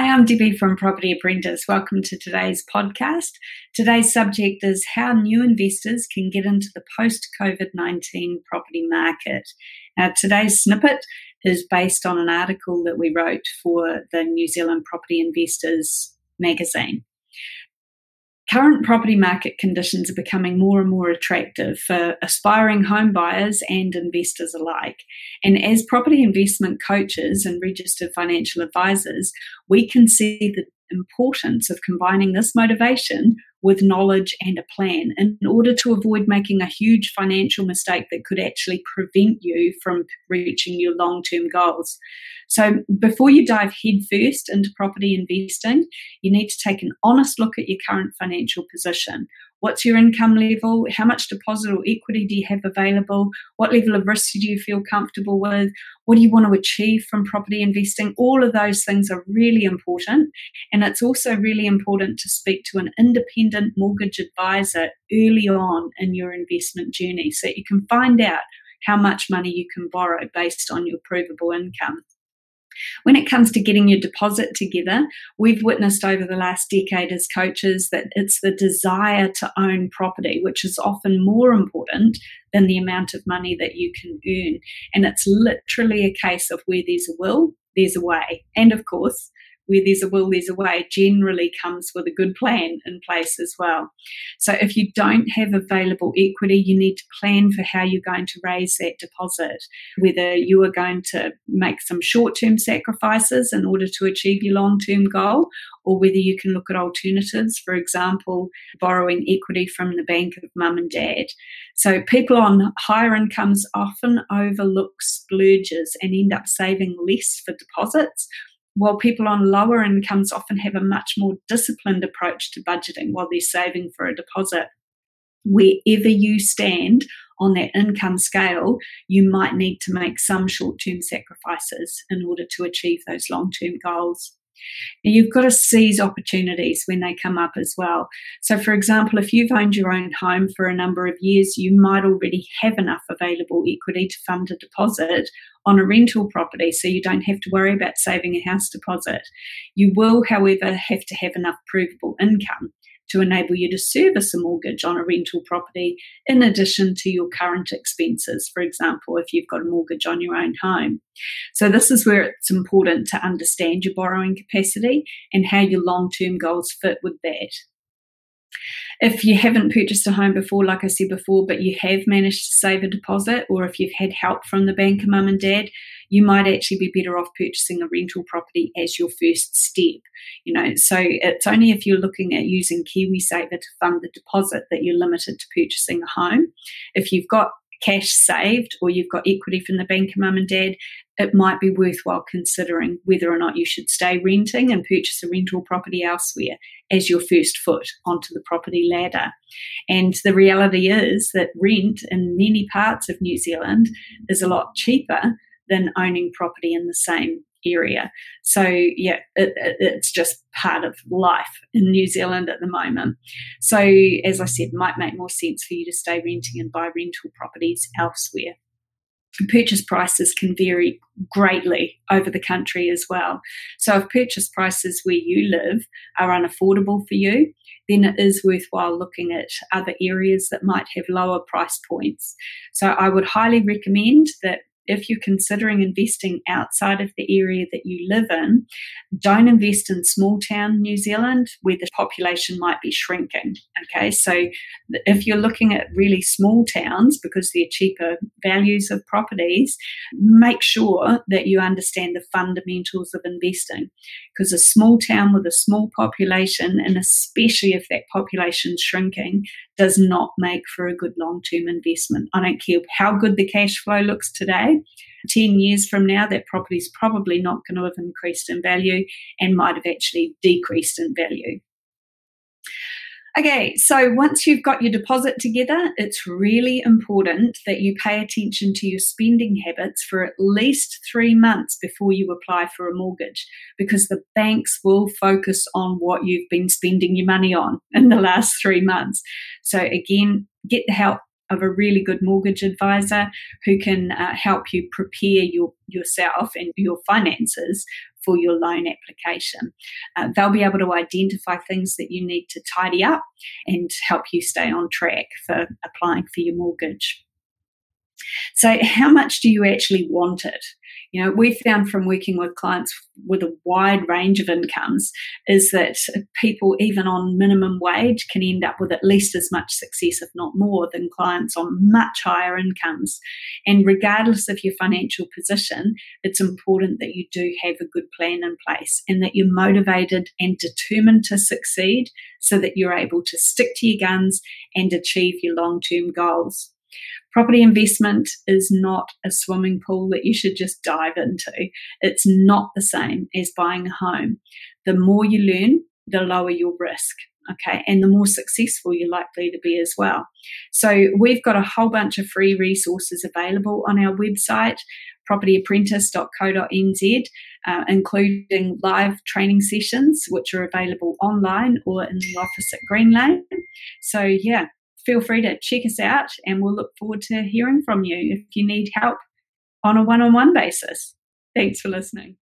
Hi, I'm Debbie from Property Apprentice. Welcome to today's podcast. Today's subject is how new investors can get into the post COVID 19 property market. Now, today's snippet is based on an article that we wrote for the New Zealand Property Investors magazine. Current property market conditions are becoming more and more attractive for aspiring home buyers and investors alike. And as property investment coaches and registered financial advisors, we can see the importance of combining this motivation with knowledge and a plan in order to avoid making a huge financial mistake that could actually prevent you from reaching your long term goals. So, before you dive headfirst into property investing, you need to take an honest look at your current financial position. What's your income level? How much deposit or equity do you have available? What level of risk do you feel comfortable with? What do you want to achieve from property investing? All of those things are really important. And it's also really important to speak to an independent mortgage advisor early on in your investment journey so you can find out how much money you can borrow based on your provable income. When it comes to getting your deposit together, we've witnessed over the last decade as coaches that it's the desire to own property, which is often more important than the amount of money that you can earn. And it's literally a case of where there's a will, there's a way. And of course, where there's a will, there's a way generally comes with a good plan in place as well. So if you don't have available equity, you need to plan for how you're going to raise that deposit, whether you are going to make some short term sacrifices in order to achieve your long term goal, or whether you can look at alternatives, for example, borrowing equity from the bank of mum and dad. So people on higher incomes often overlook splurges and end up saving less for deposits while people on lower incomes often have a much more disciplined approach to budgeting while they're saving for a deposit. Wherever you stand on that income scale, you might need to make some short term sacrifices in order to achieve those long term goals. Now, you've got to seize opportunities when they come up as well. So, for example, if you've owned your own home for a number of years, you might already have enough available equity to fund a deposit on a rental property, so you don't have to worry about saving a house deposit. You will, however, have to have enough provable income to enable you to service a mortgage on a rental property in addition to your current expenses, for example, if you've got a mortgage on your own home. So, this is where it's important to understand your borrowing capacity and how your long term goals fit with that. If you haven't purchased a home before, like I said before, but you have managed to save a deposit, or if you've had help from the banker, mum and dad, you might actually be better off purchasing a rental property as your first step. You know, so it's only if you're looking at using KiwiSaver to fund the deposit that you're limited to purchasing a home. If you've got cash saved or you've got equity from the bank, mum and dad, it might be worthwhile considering whether or not you should stay renting and purchase a rental property elsewhere as your first foot onto the property ladder. And the reality is that rent in many parts of New Zealand is a lot cheaper than owning property in the same area. So, yeah, it, it, it's just part of life in New Zealand at the moment. So, as I said, might make more sense for you to stay renting and buy rental properties elsewhere. Purchase prices can vary greatly over the country as well. So, if purchase prices where you live are unaffordable for you, then it is worthwhile looking at other areas that might have lower price points. So, I would highly recommend that if you're considering investing outside of the area that you live in, don't invest in small town New Zealand where the population might be shrinking. Okay, so if you're looking at really small towns because they're cheaper values of properties, make sure that you understand the fundamentals of investing. Because a small town with a small population, and especially if that population's shrinking, does not make for a good long term investment. I don't care how good the cash flow looks today. 10 years from now, that property is probably not going to have increased in value and might have actually decreased in value. Okay, so once you've got your deposit together, it's really important that you pay attention to your spending habits for at least three months before you apply for a mortgage because the banks will focus on what you've been spending your money on in the last three months. So, again, get the help of a really good mortgage advisor who can uh, help you prepare your yourself and your finances for your loan application. Uh, they'll be able to identify things that you need to tidy up and help you stay on track for applying for your mortgage. So, how much do you actually want it? You know, we found from working with clients with a wide range of incomes is that people, even on minimum wage, can end up with at least as much success, if not more, than clients on much higher incomes. And regardless of your financial position, it's important that you do have a good plan in place and that you're motivated and determined to succeed so that you're able to stick to your guns and achieve your long term goals. Property investment is not a swimming pool that you should just dive into. It's not the same as buying a home. The more you learn, the lower your risk. Okay, and the more successful you're likely to be as well. So, we've got a whole bunch of free resources available on our website, propertyapprentice.co.nz, uh, including live training sessions, which are available online or in the office at Green Lane. So, yeah, feel free to check us out and we'll look forward to hearing from you if you need help on a one on one basis. Thanks for listening.